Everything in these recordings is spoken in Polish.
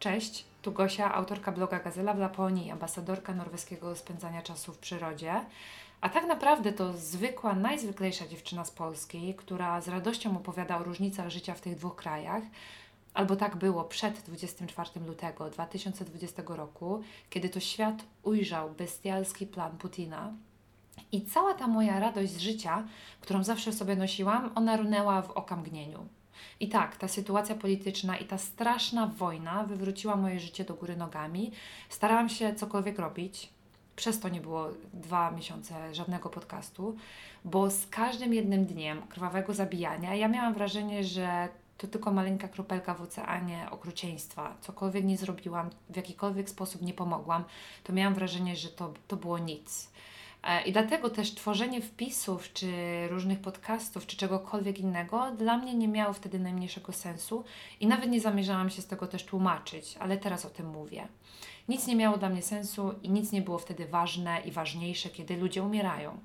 Cześć, tu Gosia, autorka bloga Gazela w Laponii, ambasadorka norweskiego spędzania czasu w przyrodzie. A tak naprawdę to zwykła, najzwyklejsza dziewczyna z Polski, która z radością opowiada o różnicach życia w tych dwóch krajach. Albo tak było przed 24 lutego 2020 roku, kiedy to świat ujrzał bestialski plan Putina. I cała ta moja radość z życia, którą zawsze sobie nosiłam, ona runęła w okamgnieniu. I tak, ta sytuacja polityczna i ta straszna wojna wywróciła moje życie do góry nogami. Starałam się cokolwiek robić. Przez to nie było dwa miesiące żadnego podcastu, bo z każdym jednym dniem krwawego zabijania ja miałam wrażenie, że to tylko maleńka kropelka w oceanie okrucieństwa. Cokolwiek nie zrobiłam, w jakikolwiek sposób nie pomogłam, to miałam wrażenie, że to, to było nic. E, I dlatego też tworzenie wpisów, czy różnych podcastów, czy czegokolwiek innego dla mnie nie miało wtedy najmniejszego sensu i nawet nie zamierzałam się z tego też tłumaczyć, ale teraz o tym mówię. Nic nie miało dla mnie sensu i nic nie było wtedy ważne i ważniejsze, kiedy ludzie umierają.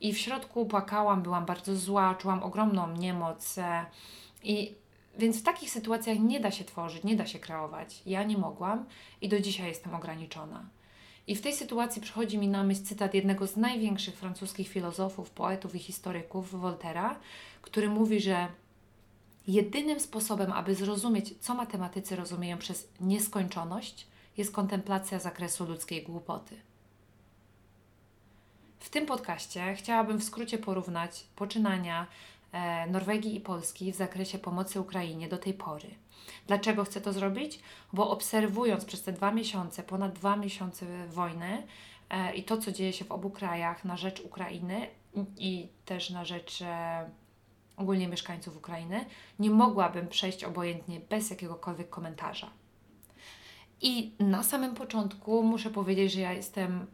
I w środku płakałam, byłam bardzo zła, czułam ogromną niemoc. I więc w takich sytuacjach nie da się tworzyć, nie da się kreować. Ja nie mogłam i do dzisiaj jestem ograniczona. I w tej sytuacji przychodzi mi na myśl cytat jednego z największych francuskich filozofów, poetów i historyków, Voltera, który mówi, że jedynym sposobem, aby zrozumieć, co matematycy rozumieją przez nieskończoność, jest kontemplacja zakresu ludzkiej głupoty. W tym podcaście chciałabym w skrócie porównać poczynania Norwegii i Polski w zakresie pomocy Ukrainie do tej pory. Dlaczego chcę to zrobić? Bo obserwując przez te dwa miesiące, ponad dwa miesiące wojny e, i to, co dzieje się w obu krajach na rzecz Ukrainy i też na rzecz e, ogólnie mieszkańców Ukrainy, nie mogłabym przejść obojętnie bez jakiegokolwiek komentarza. I na samym początku muszę powiedzieć, że ja jestem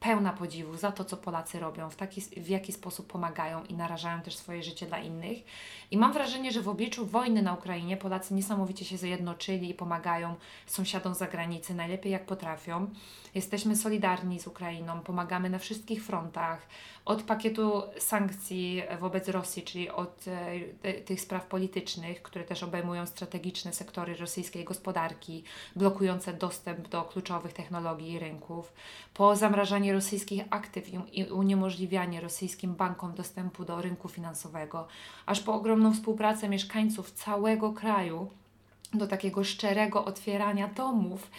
pełna podziwu za to, co Polacy robią, w, taki, w jaki sposób pomagają i narażają też swoje życie dla innych. I mam wrażenie, że w obliczu wojny na Ukrainie Polacy niesamowicie się zjednoczyli i pomagają sąsiadom z zagranicy najlepiej jak potrafią. Jesteśmy solidarni z Ukrainą, pomagamy na wszystkich frontach, od pakietu sankcji wobec Rosji, czyli od e, tych spraw politycznych, które też obejmują strategiczne sektory rosyjskiej gospodarki, blokujące dostęp do kluczowych technologii i rynków, po zamrażanie rosyjskich aktyw i uniemożliwianie rosyjskim bankom dostępu do rynku finansowego, aż po ogromną współpracę mieszkańców całego kraju do takiego szczerego otwierania domów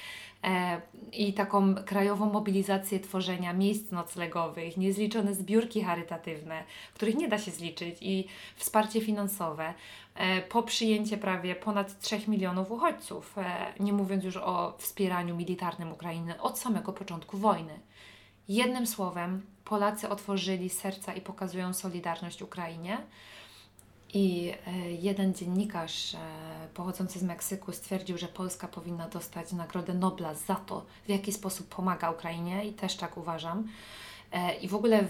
e, i taką krajową mobilizację tworzenia miejsc noclegowych, niezliczone zbiórki charytatywne, których nie da się zliczyć, i wsparcie finansowe, e, po przyjęcie prawie ponad 3 milionów uchodźców, e, nie mówiąc już o wspieraniu militarnym Ukrainy od samego początku wojny. Jednym słowem, Polacy otworzyli serca i pokazują solidarność Ukrainie. I e, jeden dziennikarz e, pochodzący z Meksyku stwierdził, że Polska powinna dostać Nagrodę Nobla za to, w jaki sposób pomaga Ukrainie, i też tak uważam. E, I w ogóle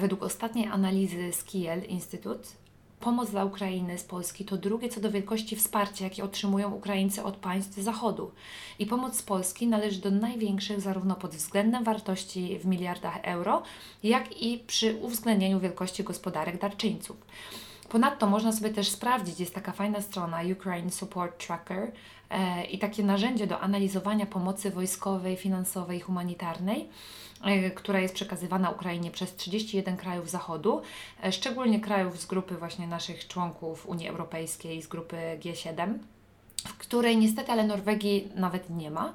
według ostatniej analizy z Kiel Instytut, pomoc dla Ukrainy z Polski to drugie co do wielkości wsparcie, jakie otrzymują Ukraińcy od państw Zachodu. I pomoc z Polski należy do największych zarówno pod względem wartości w miliardach euro, jak i przy uwzględnieniu wielkości gospodarek darczyńców. Ponadto można sobie też sprawdzić, jest taka fajna strona Ukraine Support Tracker i takie narzędzie do analizowania pomocy wojskowej, finansowej humanitarnej, e, która jest przekazywana Ukrainie przez 31 krajów Zachodu, e, szczególnie krajów z grupy właśnie naszych członków Unii Europejskiej, z grupy G7 w której niestety ale Norwegii nawet nie ma.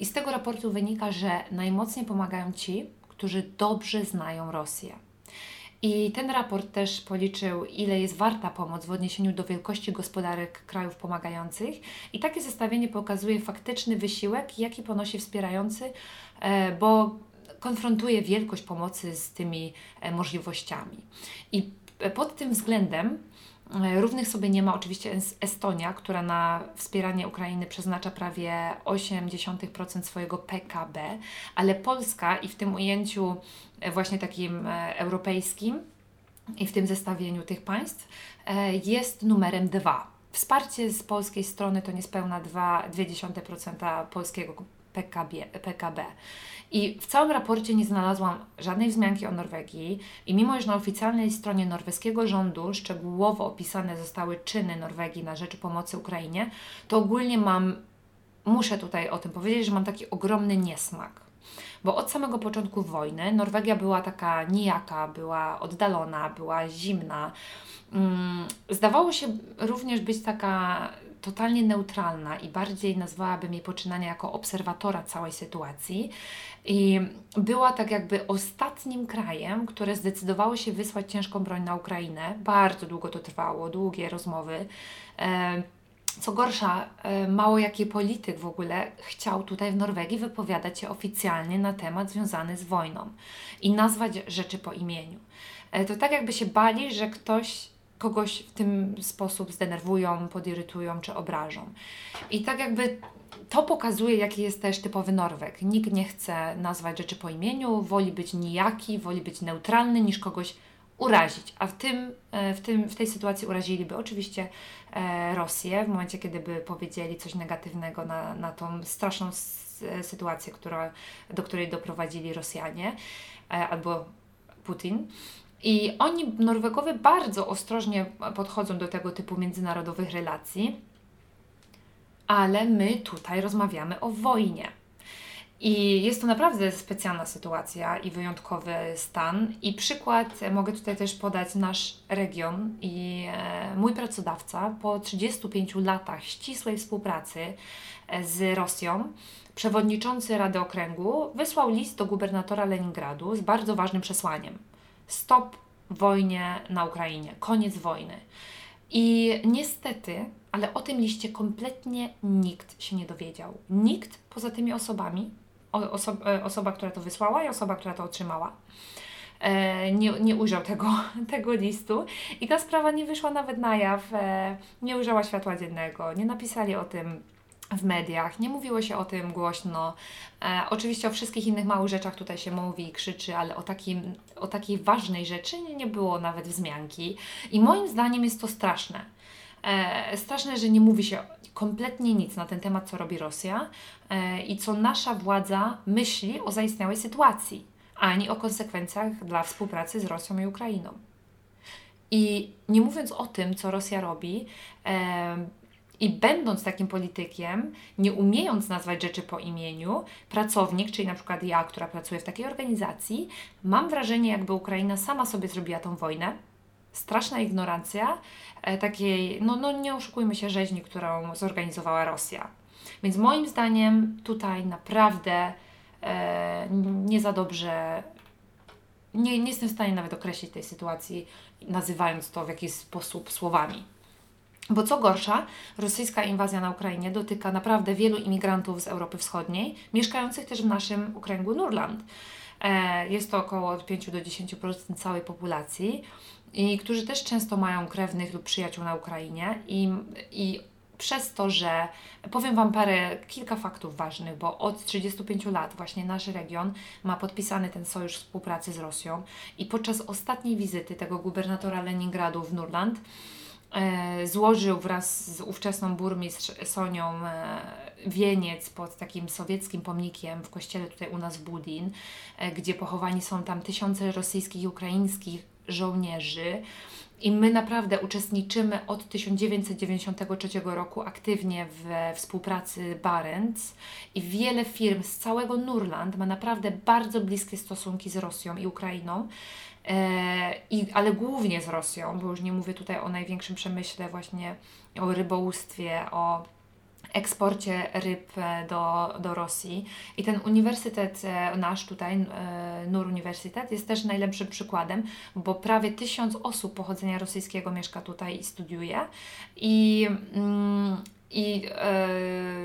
I z tego raportu wynika, że najmocniej pomagają ci, którzy dobrze znają Rosję. I ten raport też policzył, ile jest warta pomoc w odniesieniu do wielkości gospodarek krajów pomagających. I takie zestawienie pokazuje faktyczny wysiłek, jaki ponosi wspierający, e, bo konfrontuje wielkość pomocy z tymi e, możliwościami. I pod tym względem E, równych sobie nie ma oczywiście Estonia, która na wspieranie Ukrainy przeznacza prawie 0,8% swojego PKB, ale Polska i w tym ujęciu e, właśnie takim e, europejskim i w tym zestawieniu tych państw jest numerem dwa. Wsparcie z polskiej strony to niespełna 2,2% polskiego PKB. PKB. I w całym raporcie nie znalazłam żadnej wzmianki o Norwegii i mimo, że na oficjalnej stronie norweskiego rządu szczegółowo opisane zostały czyny Norwegii na rzecz pomocy Ukrainie, to ogólnie mam muszę tutaj o tym powiedzieć, że mam taki ogromny niesmak. Bo od samego początku wojny Norwegia była taka nijaka, była oddalona, była zimna. Mm, zdawało się również być taka totalnie neutralna i bardziej nazwałabym jej poczynania jako obserwatora całej sytuacji. I była tak jakby ostatnim krajem, które zdecydowało się wysłać ciężką broń na Ukrainę. Bardzo długo to trwało, długie rozmowy. E, co gorsza, e, mało jaki polityk w ogóle chciał tutaj w Norwegii wypowiadać się oficjalnie na temat związany z wojną i nazwać rzeczy po imieniu. E, to tak jakby się bali, że ktoś kogoś w tym sposób zdenerwują, podirytują czy obrażą. I tak jakby to pokazuje, jaki jest też typowy Norweg. Nikt nie chce nazwać rzeczy po imieniu, woli być nijaki, woli być neutralny niż kogoś urazić. A w, tym, e, w, tym, w tej sytuacji uraziliby oczywiście e, Rosję w momencie, kiedy by powiedzieli coś negatywnego na, na tą straszną sytuację, która, do której doprowadzili Rosjanie e, albo Putin. I oni, Norwegowie, bardzo ostrożnie podchodzą do tego typu międzynarodowych relacji, ale my tutaj rozmawiamy o wojnie. I jest to naprawdę specjalna sytuacja i wyjątkowy stan. I przykład mogę tutaj też podać nasz region i e, mój pracodawca po 35 latach ścisłej współpracy e, z Rosją, przewodniczący Rady Okręgu, wysłał list do gubernatora Leningradu z bardzo ważnym przesłaniem. Stop wojnie na Ukrainie, koniec wojny. I niestety, ale o tym liście kompletnie nikt się nie dowiedział. Nikt poza tymi osobami, oso e, osoba, która to wysłała i osoba, która to otrzymała. E, nie, nie ujrzał tego, tego listu i ta sprawa nie wyszła nawet na jaw, e, nie ujrzała światła dziennego, nie napisali o tym w mediach, nie mówiło się o tym głośno. E, oczywiście o wszystkich innych małych rzeczach tutaj się mówi i krzyczy, ale o, takim, o takiej ważnej rzeczy nie, było nawet wzmianki. I moim zdaniem jest to straszne. E, straszne, że nie mówi się kompletnie nic na ten temat, co robi Rosja e, i co nasza władza myśli o zaistniałej sytuacji, ani o konsekwencjach dla współpracy z Rosją i Ukrainą. I nie mówiąc o tym, co Rosja robi, e, i będąc takim politykiem, nie umiejąc nazwać rzeczy po imieniu, pracownik, czyli na przykład ja, która pracuje w takiej organizacji, mam wrażenie, jakby Ukraina sama sobie zrobiła tą wojnę. Straszna ignorancja e, takiej, no, no nie oszukujmy się, rzeźni, którą zorganizowała Rosja. Więc moim zdaniem tutaj naprawdę e, nie za dobrze, nie, nie jestem w stanie nawet określić tej sytuacji, nazywając to w jakiś sposób słowami. Bo co gorsza, rosyjska inwazja na Ukrainie dotyka naprawdę wielu imigrantów z Europy Wschodniej, mieszkających też w naszym okręgu Nurland. E, jest to około od 5 do 10% całej populacji, i którzy też często mają krewnych lub przyjaciół na Ukrainie i, i przez to, że powiem Wam parę, kilka faktów ważnych, bo od 35 lat właśnie nasz region ma podpisany ten sojusz współpracy z Rosją i podczas ostatniej wizyty tego gubernatora Leningradu w Nurland złożył wraz z ówczesną burmistrz Sonią e, wieniec pod takim sowieckim pomnikiem w kościele tutaj u nas w Budin, e, gdzie pochowani są tam tysiące rosyjskich i ukraińskich żołnierzy. I my naprawdę uczestniczymy od 1993 roku aktywnie w współpracy Barents i wiele firm z całego Nurland ma naprawdę bardzo bliskie stosunki z Rosją i Ukrainą. E, i, ale głównie z Rosją, bo już nie mówię tutaj o największym przemyśle właśnie o rybołówstwie, o eksporcie ryb e, do, do Rosji. I ten uniwersytet e, nasz tutaj, NUR Uniwersytet, jest też najlepszym przykładem, bo prawie tysiąc osób pochodzenia rosyjskiego mieszka tutaj i studiuje. I, mm, i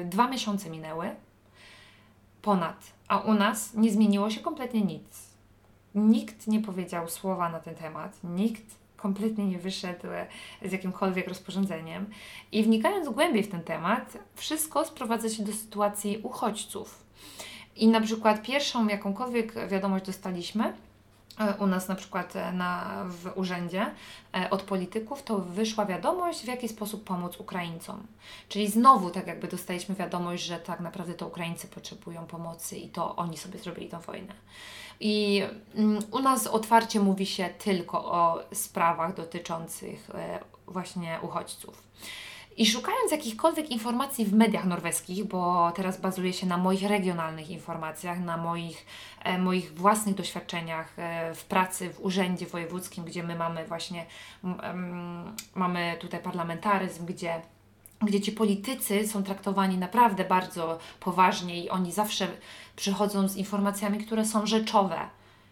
dwa miesiące minęły ponad, a u nas nie zmieniło się kompletnie nic Nikt nie powiedział słowa na ten temat, nikt kompletnie nie wyszedł z jakimkolwiek rozporządzeniem. I wnikając głębiej w ten temat, wszystko sprowadza się do sytuacji uchodźców. I na przykład pierwszą jakąkolwiek wiadomość dostaliśmy, u nas na przykład e, na, w urzędzie e, od polityków, to wyszła wiadomość, w jaki sposób pomóc Ukraińcom. Czyli znowu tak jakby dostaliśmy wiadomość, że tak naprawdę to Ukraińcy potrzebują pomocy i to oni sobie zrobili tę wojnę. I mm, u nas otwarcie mówi się tylko o sprawach dotyczących właśnie uchodźców. I szukając jakichkolwiek informacji w mediach norweskich, bo teraz bazuję się na moich regionalnych informacjach, na moich, e, moich własnych doświadczeniach e, w pracy w urzędzie wojewódzkim, gdzie my mamy właśnie, mm, mamy tutaj parlamentaryzm, gdzie gdzie ci politycy są traktowani naprawdę bardzo poważnie i oni zawsze przychodzą z informacjami, które są rzeczowe.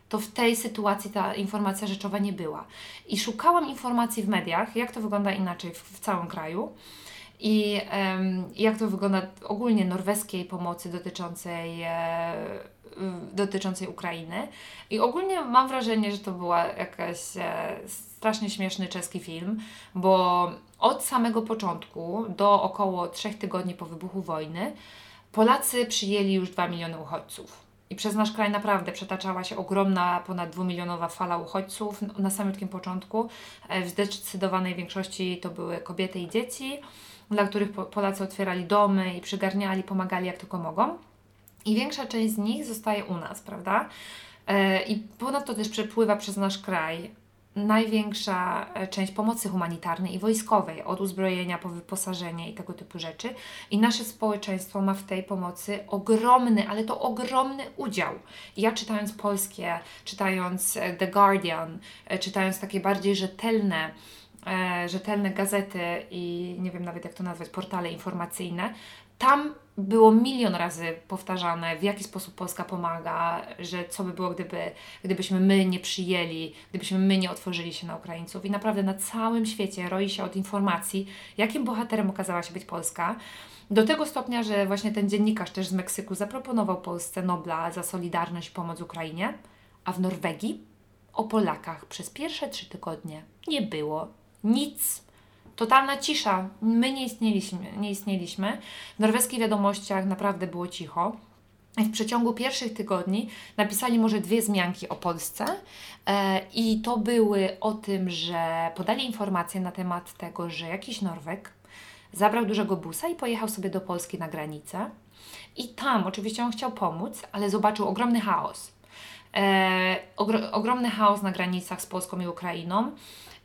To w tej sytuacji ta informacja rzeczowa nie była. I szukałam informacji w mediach, jak to wygląda inaczej w, w całym kraju i um, jak to wygląda ogólnie norweskiej pomocy dotyczącej, e, dotyczącej Ukrainy. I ogólnie mam wrażenie, że to była jakaś e, strasznie śmieszny czeski film, bo od samego początku do około trzech tygodni po wybuchu wojny Polacy przyjęli już 2 miliony uchodźców. I przez nasz kraj naprawdę przetaczała się ogromna, ponad dwumilionowa fala uchodźców. Na samym początku e, w zdecydowanej większości to były kobiety i dzieci, dla których Polacy otwierali domy i przygarniali, pomagali jak tylko mogą. I większa część z nich zostaje u nas, prawda? E, I ponadto też przepływa przez nasz kraj największa e, część pomocy humanitarnej i wojskowej, od uzbrojenia po wyposażenie i tego typu rzeczy. I nasze społeczeństwo ma w tej pomocy ogromny, ale to ogromny udział. ja czytając polskie, czytając e, The Guardian, e, czytając takie bardziej rzetelne, rzetelne gazety i nie wiem nawet jak to nazwać, portale informacyjne, tam było milion razy powtarzane, w jaki sposób Polska pomaga, że co by było, gdyby, gdybyśmy my nie przyjęli, gdybyśmy my nie otworzyli się na Ukraińców. I naprawdę na całym świecie roi się od informacji, jakim bohaterem okazała się być Polska. Do tego stopnia, że właśnie ten dziennikarz też z Meksyku zaproponował Polsce Nobla za solidarność i pomoc Ukrainie, a w Norwegii o Polakach przez pierwsze trzy tygodnie nie było nic. Totalna cisza. My nie istnieliśmy. Nie istnieliśmy. W norweskich wiadomościach naprawdę było cicho. W przeciągu pierwszych tygodni napisali może dwie zmianki o Polsce, e, i to były o tym, że podali informacje na temat tego, że jakiś Norweg zabrał dużego busa i pojechał sobie do Polski na granicę. I tam oczywiście on chciał pomóc, ale zobaczył ogromny chaos. E, ogro, ogromny chaos na granicach z Polską i Ukrainą.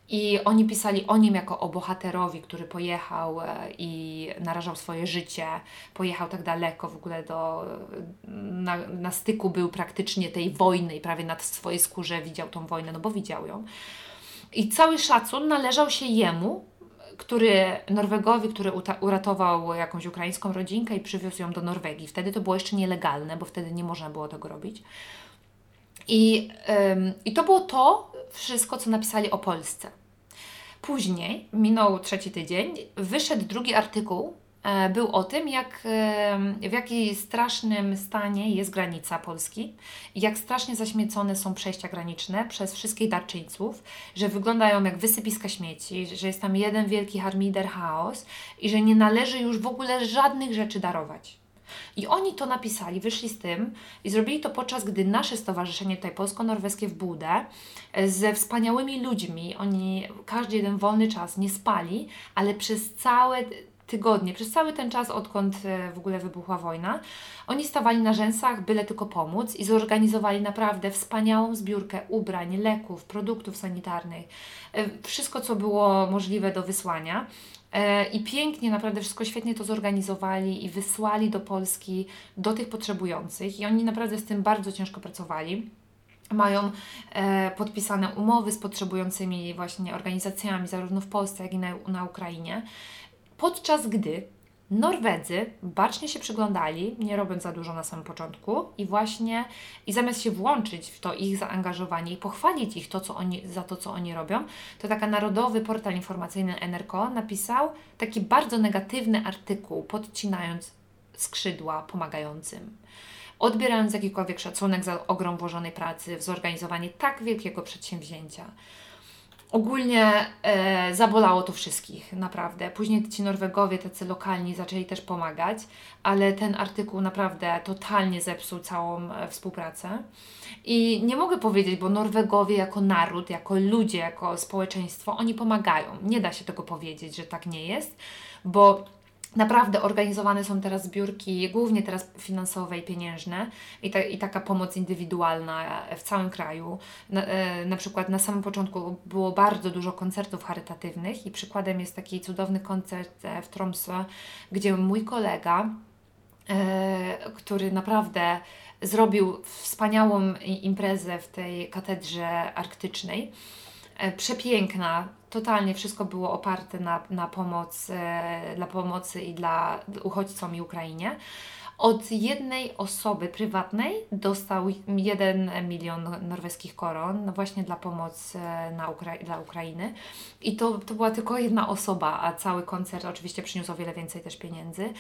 I oni pisali o nim jako o bohaterowi, który pojechał e, i narażał swoje życie, pojechał tak daleko w ogóle do. Na, na styku był praktycznie tej wojny i prawie na swojej skórze widział tą wojnę, no bo widział ją. I cały szacun należał się jemu, który Norwegowi, który uratował jakąś ukraińską rodzinkę i przywiózł ją do Norwegii. Wtedy to było jeszcze nielegalne, bo wtedy nie można było tego robić. I, ym, I to było to wszystko, co napisali o Polsce. Później, minął trzeci tydzień, wyszedł drugi artykuł, e, był o tym, jak, e, w jakiej strasznym stanie jest granica Polski jak strasznie zaśmiecone są przejścia graniczne przez wszystkich darczyńców, że wyglądają jak wysypiska śmieci, że jest tam jeden wielki harmider chaos i że nie należy już w ogóle żadnych rzeczy darować. I oni to napisali, wyszli z tym i zrobili to podczas gdy nasze stowarzyszenie tutaj polsko-norweskie w Budę e, ze wspaniałymi ludźmi, oni każdy jeden wolny czas nie spali, ale przez całe tygodnie, przez cały ten czas, odkąd e, w ogóle wybuchła wojna, oni stawali na rzęsach, byle tylko pomóc i zorganizowali naprawdę wspaniałą zbiórkę ubrań, leków, produktów sanitarnych, e, wszystko, co było możliwe do wysłania. E, I pięknie, naprawdę wszystko świetnie to zorganizowali i wysłali do Polski, do tych potrzebujących. I oni naprawdę z tym bardzo ciężko pracowali. Mają e, podpisane umowy z potrzebującymi właśnie organizacjami, zarówno w Polsce, jak i na, na Ukrainie. Podczas gdy Norwedzy bacznie się przyglądali, nie robiąc za dużo na samym początku i właśnie i zamiast się włączyć w to ich zaangażowanie i pochwalić ich to, co oni, za to, co oni robią, to taka narodowy portal informacyjny NRK napisał taki bardzo negatywny artykuł, podcinając skrzydła pomagającym. Odbierając jakikolwiek szacunek za ogrom włożonej pracy w zorganizowanie tak wielkiego przedsięwzięcia. Ogólnie e, zabolało to wszystkich, naprawdę. Później ci Norwegowie, tacy lokalni, zaczęli też pomagać, ale ten artykuł naprawdę totalnie zepsuł całą e, współpracę. I nie mogę powiedzieć, bo Norwegowie jako naród, jako ludzie, jako społeczeństwo, oni pomagają. Nie da się tego powiedzieć, że tak nie jest, bo Naprawdę organizowane są teraz zbiórki, głównie teraz finansowe i pieniężne, i, ta, i taka pomoc indywidualna w całym kraju. Na, e, na przykład na samym początku było bardzo dużo koncertów charytatywnych, i przykładem jest taki cudowny koncert e, w Tromsø, gdzie mój kolega, e, który naprawdę zrobił wspaniałą imprezę w tej katedrze arktycznej, e, przepiękna, totalnie wszystko było oparte na, na pomoc, e, dla pomocy i dla uchodźcom i Ukrainie od jednej osoby prywatnej dostał 1 milion norweskich koron, właśnie dla pomocy na Ukra dla Ukrainy. I to, to była tylko jedna osoba, a cały koncert oczywiście przyniósł o wiele więcej też pieniędzy.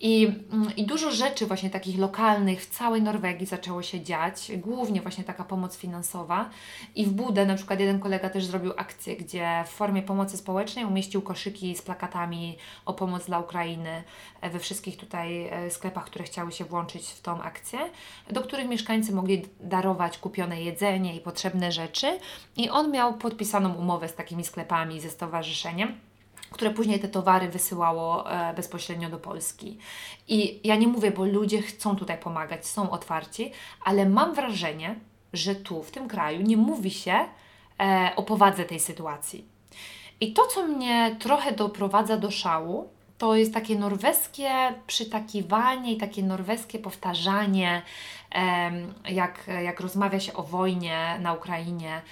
I, mm, I dużo rzeczy właśnie takich lokalnych w całej Norwegii zaczęło się dziać, głównie właśnie taka pomoc finansowa. I w Budę na przykład jeden kolega też zrobił akcję, gdzie w formie pomocy społecznej umieścił koszyki z plakatami o pomoc dla Ukrainy e, we wszystkich tutaj e, sklepach, które chciały się włączyć w tą akcję, do których mieszkańcy mogli darować kupione jedzenie i potrzebne rzeczy. I on miał podpisaną umowę z takimi sklepami, ze stowarzyszeniem które później te towary wysyłało e, bezpośrednio do Polski. I ja nie mówię, bo ludzie chcą tutaj pomagać, są otwarci, ale mam wrażenie, że tu, w tym kraju, nie mówi się e, o powadze tej sytuacji. I to, co mnie trochę doprowadza do szału, to jest takie norweskie przytakiwanie i takie norweskie powtarzanie, jak, jak rozmawia się o wojnie na Ukrainie.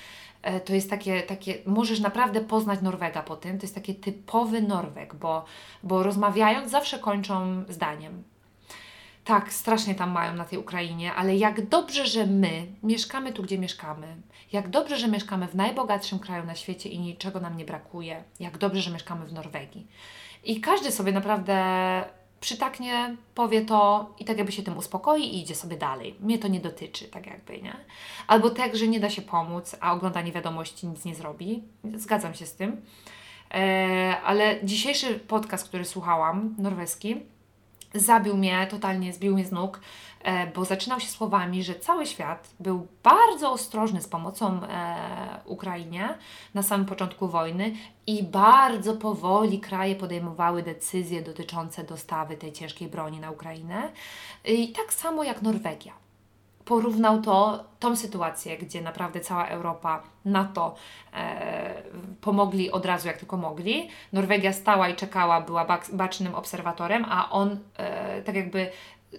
E, to jest takie, takie, możesz naprawdę poznać Norwega po tym, to jest taki typowy Norweg, bo, bo rozmawiając zawsze kończą zdaniem. Tak, strasznie tam mają na tej Ukrainie, ale jak dobrze, że my mieszkamy tu, gdzie mieszkamy. Jak dobrze, że mieszkamy w najbogatszym kraju na świecie i niczego nam nie brakuje. Jak dobrze, że mieszkamy w Norwegii. I każdy sobie naprawdę przytaknie, powie to i tak jakby się tym uspokoi i idzie sobie dalej. Mnie to nie dotyczy, tak jakby, nie? Albo tak, że nie da się pomóc, a oglądanie wiadomości nic nie zrobi. Zgadzam się z tym. E, ale dzisiejszy podcast, który słuchałam, norweski, zabił mnie, totalnie zbił mnie z nóg, e, bo zaczynał się słowami, że cały świat był bardzo ostrożny z pomocą e, Ukrainie na samym początku wojny i bardzo powoli kraje podejmowały decyzje dotyczące dostawy tej ciężkiej broni na Ukrainę. I tak samo jak Norwegia porównał to, tą sytuację, gdzie naprawdę cała Europa, NATO e, pomogli od razu, jak tylko mogli. Norwegia stała i czekała, była bacznym obserwatorem, a on, e, tak jakby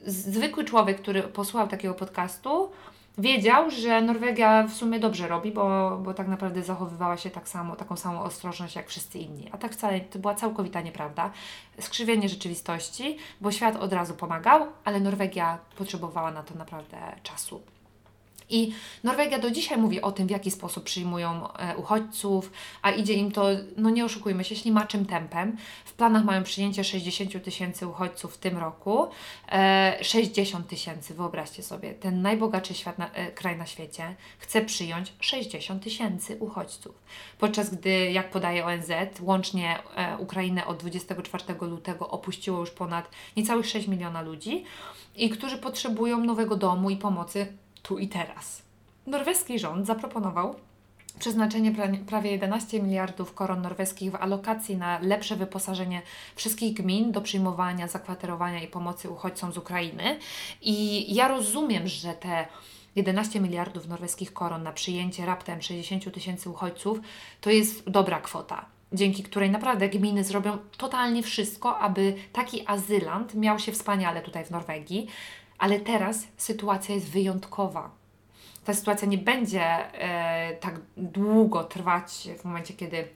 zwykły człowiek, który posłuchał takiego podcastu, wiedział, że Norwegia w sumie dobrze robi, bo, bo tak naprawdę zachowywała się tak samo, taką samą ostrożność jak wszyscy inni. A tak wcale to była całkowita nieprawda. Skrzywienie rzeczywistości, bo świat od razu pomagał, ale Norwegia potrzebowała na to naprawdę czasu. I Norwegia do dzisiaj mówi o tym, w jaki sposób przyjmują e, uchodźców, a idzie im to, no nie oszukujmy się, ślimaczym tempem. W planach mają przyjęcie 60 tysięcy uchodźców w tym roku. E, 60 tysięcy, wyobraźcie sobie, ten najbogatszy świat na, e, kraj na świecie chce przyjąć 60 tysięcy uchodźców. Podczas gdy, jak podaje ONZ, łącznie e, Ukrainę od 24 lutego opuściło już ponad niecałych 6 miliona ludzi i którzy potrzebują nowego domu i pomocy tu i teraz. Norweski rząd zaproponował przeznaczenie prawie 11 miliardów koron norweskich w alokacji na lepsze wyposażenie wszystkich gmin do przyjmowania, zakwaterowania i pomocy uchodźcom z Ukrainy. I ja rozumiem, że te 11 miliardów norweskich koron na przyjęcie raptem 60 tysięcy uchodźców to jest dobra kwota dzięki której naprawdę gminy zrobią totalnie wszystko, aby taki azylant miał się wspaniale tutaj w Norwegii. Ale teraz sytuacja jest wyjątkowa. Ta sytuacja nie będzie e, tak długo trwać w momencie, kiedy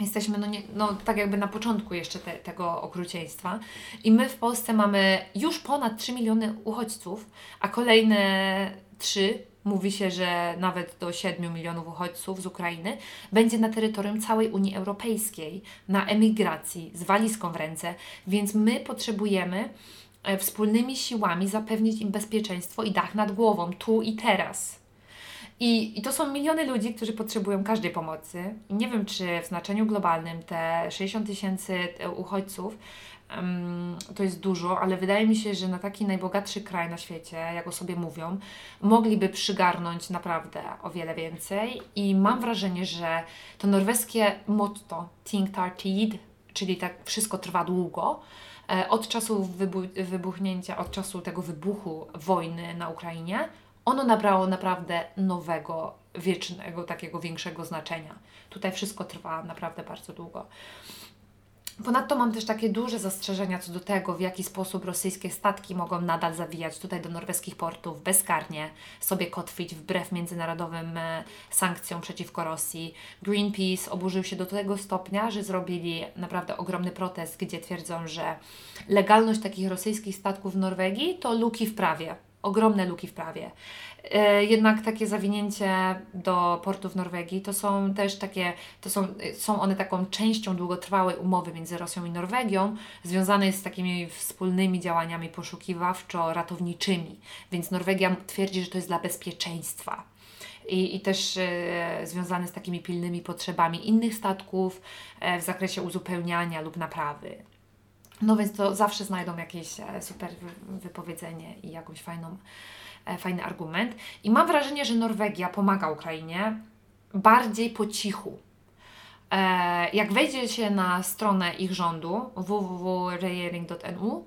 jesteśmy, no, nie, no tak jakby na początku jeszcze te, tego okrucieństwa. I my w Polsce mamy już ponad 3 miliony uchodźców, a kolejne 3 mówi się, że nawet do 7 milionów uchodźców z Ukrainy będzie na terytorium całej Unii Europejskiej na emigracji z walizką w ręce, więc my potrzebujemy wspólnymi siłami zapewnić im bezpieczeństwo i dach nad głową, tu i teraz. I, I to są miliony ludzi, którzy potrzebują każdej pomocy. I nie wiem, czy w znaczeniu globalnym te 60 tysięcy e, uchodźców um, to jest dużo, ale wydaje mi się, że na taki najbogatszy kraj na świecie, jak o sobie mówią, mogliby przygarnąć naprawdę o wiele więcej. I mam wrażenie, że to norweskie motto Think Tar Tid, czyli tak wszystko trwa długo, e, od czasu wybu- wybuchnięcia, od czasu tego wybuchu wojny na Ukrainie, ono nabrało naprawdę nowego, wiecznego, takiego większego znaczenia. Tutaj wszystko trwa naprawdę bardzo długo. Ponadto mam też takie duże zastrzeżenia co do tego, w jaki sposób rosyjskie statki mogą nadal zawijać tutaj do norweskich portów bezkarnie, sobie kotwić wbrew międzynarodowym e, sankcjom przeciwko Rosji. Greenpeace oburzył się do tego stopnia, że zrobili naprawdę ogromny protest, gdzie twierdzą, że legalność takich rosyjskich statków w Norwegii to luki w prawie ogromne luki w prawie. E, jednak takie zawinięcie do portów Norwegii to są też takie, to są, są one taką częścią długotrwałej umowy między Rosją i Norwegią, związanej z takimi wspólnymi działaniami poszukiwawczo-ratowniczymi. Więc Norwegia twierdzi, że to jest dla bezpieczeństwa. I, i też e, związane z takimi pilnymi potrzebami innych statków e, w zakresie uzupełniania lub naprawy. No więc to zawsze znajdą jakieś e, super wypowiedzenie i jakąś fajną, e, fajny argument. I mam wrażenie, że Norwegia pomaga Ukrainie bardziej po cichu. E, jak wejdzie się na stronę ich rządu www.regering.nu,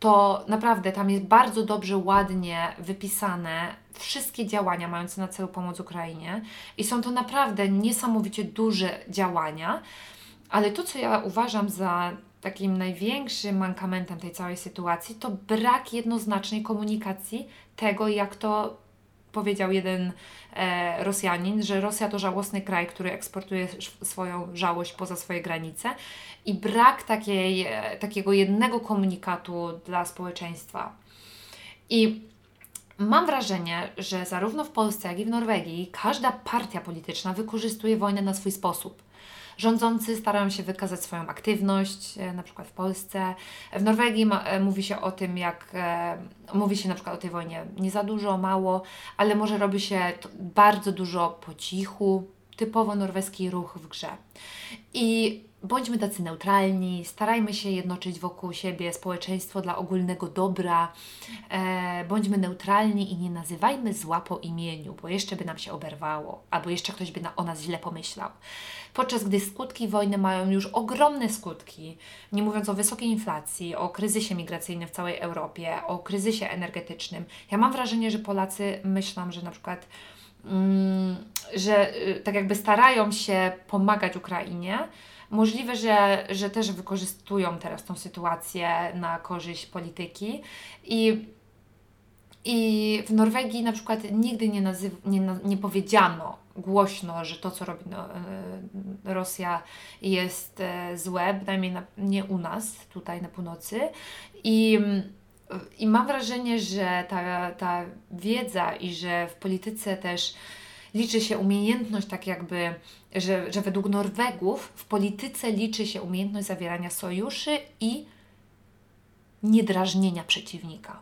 to naprawdę tam jest bardzo dobrze, ładnie wypisane wszystkie działania mające na celu pomoc Ukrainie i są to naprawdę niesamowicie duże działania, ale to, co ja uważam za takim największym mankamentem tej całej sytuacji to brak jednoznacznej komunikacji tego, jak to powiedział jeden e, Rosjanin, że Rosja to żałosny kraj, który eksportuje swoją żałość poza swoje granice i brak takiej, e, takiego jednego komunikatu dla społeczeństwa. I mam wrażenie, że zarówno w Polsce, jak i w Norwegii każda partia polityczna wykorzystuje wojnę na swój sposób. Rządzący starają się wykazać swoją aktywność, e, na przykład w Polsce. W Norwegii ma, e, mówi się o tym, jak e, mówi się na przykład o tej wojnie nie za dużo, mało, ale może robi się bardzo dużo po cichu, typowo norweski ruch w grze. I bądźmy tacy neutralni, starajmy się jednoczyć wokół siebie społeczeństwo dla ogólnego dobra, e, bądźmy neutralni i nie nazywajmy zła po imieniu, bo jeszcze by nam się oberwało, albo jeszcze ktoś by na, o nas źle pomyślał. Podczas gdy skutki wojny mają już ogromne skutki, nie mówiąc o wysokiej inflacji, o kryzysie migracyjnym w całej Europie, o kryzysie energetycznym. Ja mam wrażenie, że Polacy myślą, że na przykład mm, że y, tak jakby starają się pomagać Ukrainie, Możliwe, że, że też wykorzystują teraz tą sytuację na korzyść polityki i i w Norwegii na przykład nigdy nie, nazyw, nie, nie powiedziano głośno, że to, co robi no, e, Rosja jest e, złe, bynajmniej na, nie u nas, tutaj na północy. I, i mam wrażenie, że ta, ta wiedza i że w polityce też liczy się umiejętność, tak jakby, że, że według Norwegów w polityce liczy się umiejętność zawierania sojuszy i niedrażnienia przeciwnika.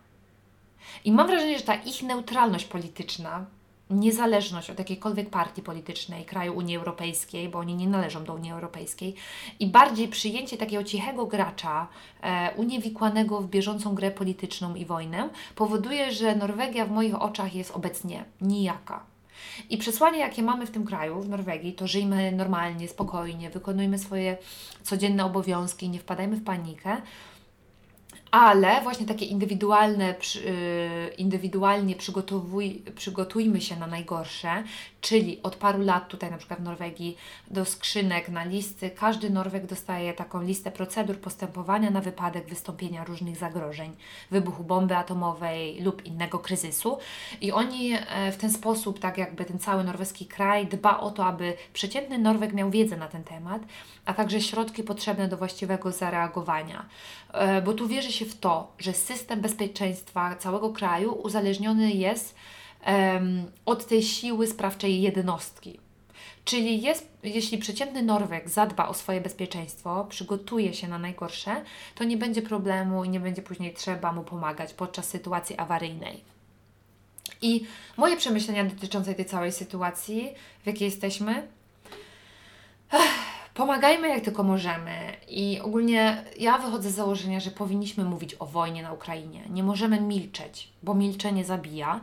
I mam wrażenie, że ta ich neutralność polityczna, niezależność od jakiejkolwiek partii politycznej kraju Unii Europejskiej, bo oni nie należą do Unii Europejskiej, i bardziej przyjęcie takiego cichego gracza, e, uniewikłanego w bieżącą grę polityczną i wojnę, powoduje, że Norwegia w moich oczach jest obecnie nijaka. I przesłanie, jakie mamy w tym kraju, w Norwegii, to żyjmy normalnie, spokojnie, wykonujmy swoje codzienne obowiązki, nie wpadajmy w panikę, ale właśnie takie indywidualne, y, indywidualnie przygotowuj, przygotujmy się na najgorsze, czyli od paru lat tutaj na przykład w Norwegii do skrzynek na listy, każdy Norweg dostaje taką listę procedur postępowania na wypadek wystąpienia różnych zagrożeń, wybuchu bomby atomowej lub innego kryzysu. I oni e, w ten sposób, tak jakby ten cały norweski kraj dba o to, aby przeciętny Norweg miał wiedzę na ten temat, a także środki potrzebne do właściwego zareagowania, e, bo tu wierzy się w to, że system bezpieczeństwa całego kraju uzależniony jest od tej siły sprawczej jednostki. Czyli jest, jeśli przeciętny Norweg zadba o swoje bezpieczeństwo, przygotuje się na najgorsze, to nie będzie problemu i nie będzie później trzeba mu pomagać podczas sytuacji awaryjnej. I moje przemyślenia dotyczące tej całej sytuacji, w jakiej jesteśmy, pomagajmy jak tylko możemy. I ogólnie ja wychodzę z założenia, że powinniśmy mówić o wojnie na Ukrainie. Nie możemy milczeć, bo milczenie zabija.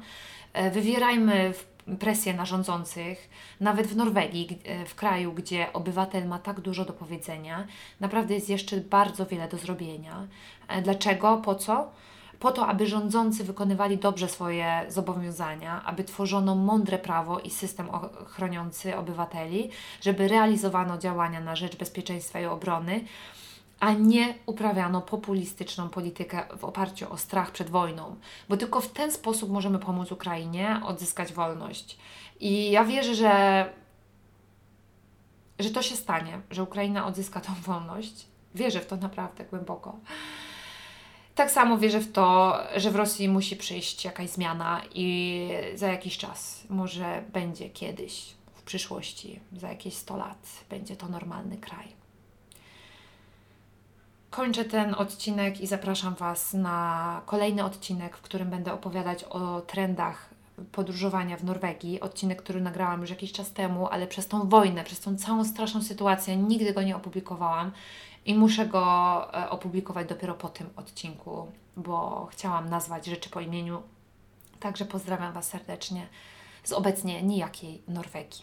E, wywierajmy presję na rządzących, nawet w Norwegii, e, w kraju, gdzie obywatel ma tak dużo do powiedzenia, naprawdę jest jeszcze bardzo wiele do zrobienia. E, Dlaczego? Po co? Po to, aby rządzący wykonywali dobrze swoje zobowiązania, aby tworzono mądre prawo i system chroniący obywateli, żeby realizowano działania na rzecz bezpieczeństwa i obrony, a nie uprawiano populistyczną politykę w oparciu o strach przed wojną, bo tylko w ten sposób możemy pomóc Ukrainie odzyskać wolność. I ja wierzę, że, że to się stanie, że Ukraina odzyska tą wolność. Wierzę w to naprawdę głęboko. Tak samo wierzę w to, że w Rosji musi przyjść jakaś zmiana i za jakiś czas, może będzie kiedyś, w przyszłości, za jakieś 100 lat, będzie to normalny kraj. Kończę ten odcinek i zapraszam Was na kolejny odcinek, w którym będę opowiadać o trendach podróżowania w Norwegii. Odcinek, który nagrałam już jakiś czas temu, ale przez tą wojnę, przez tą całą straszną sytuację nigdy go nie opublikowałam i muszę go e, opublikować dopiero po tym odcinku, bo chciałam nazwać rzeczy po imieniu. Także pozdrawiam Was serdecznie z obecnie nijakiej Norwegii.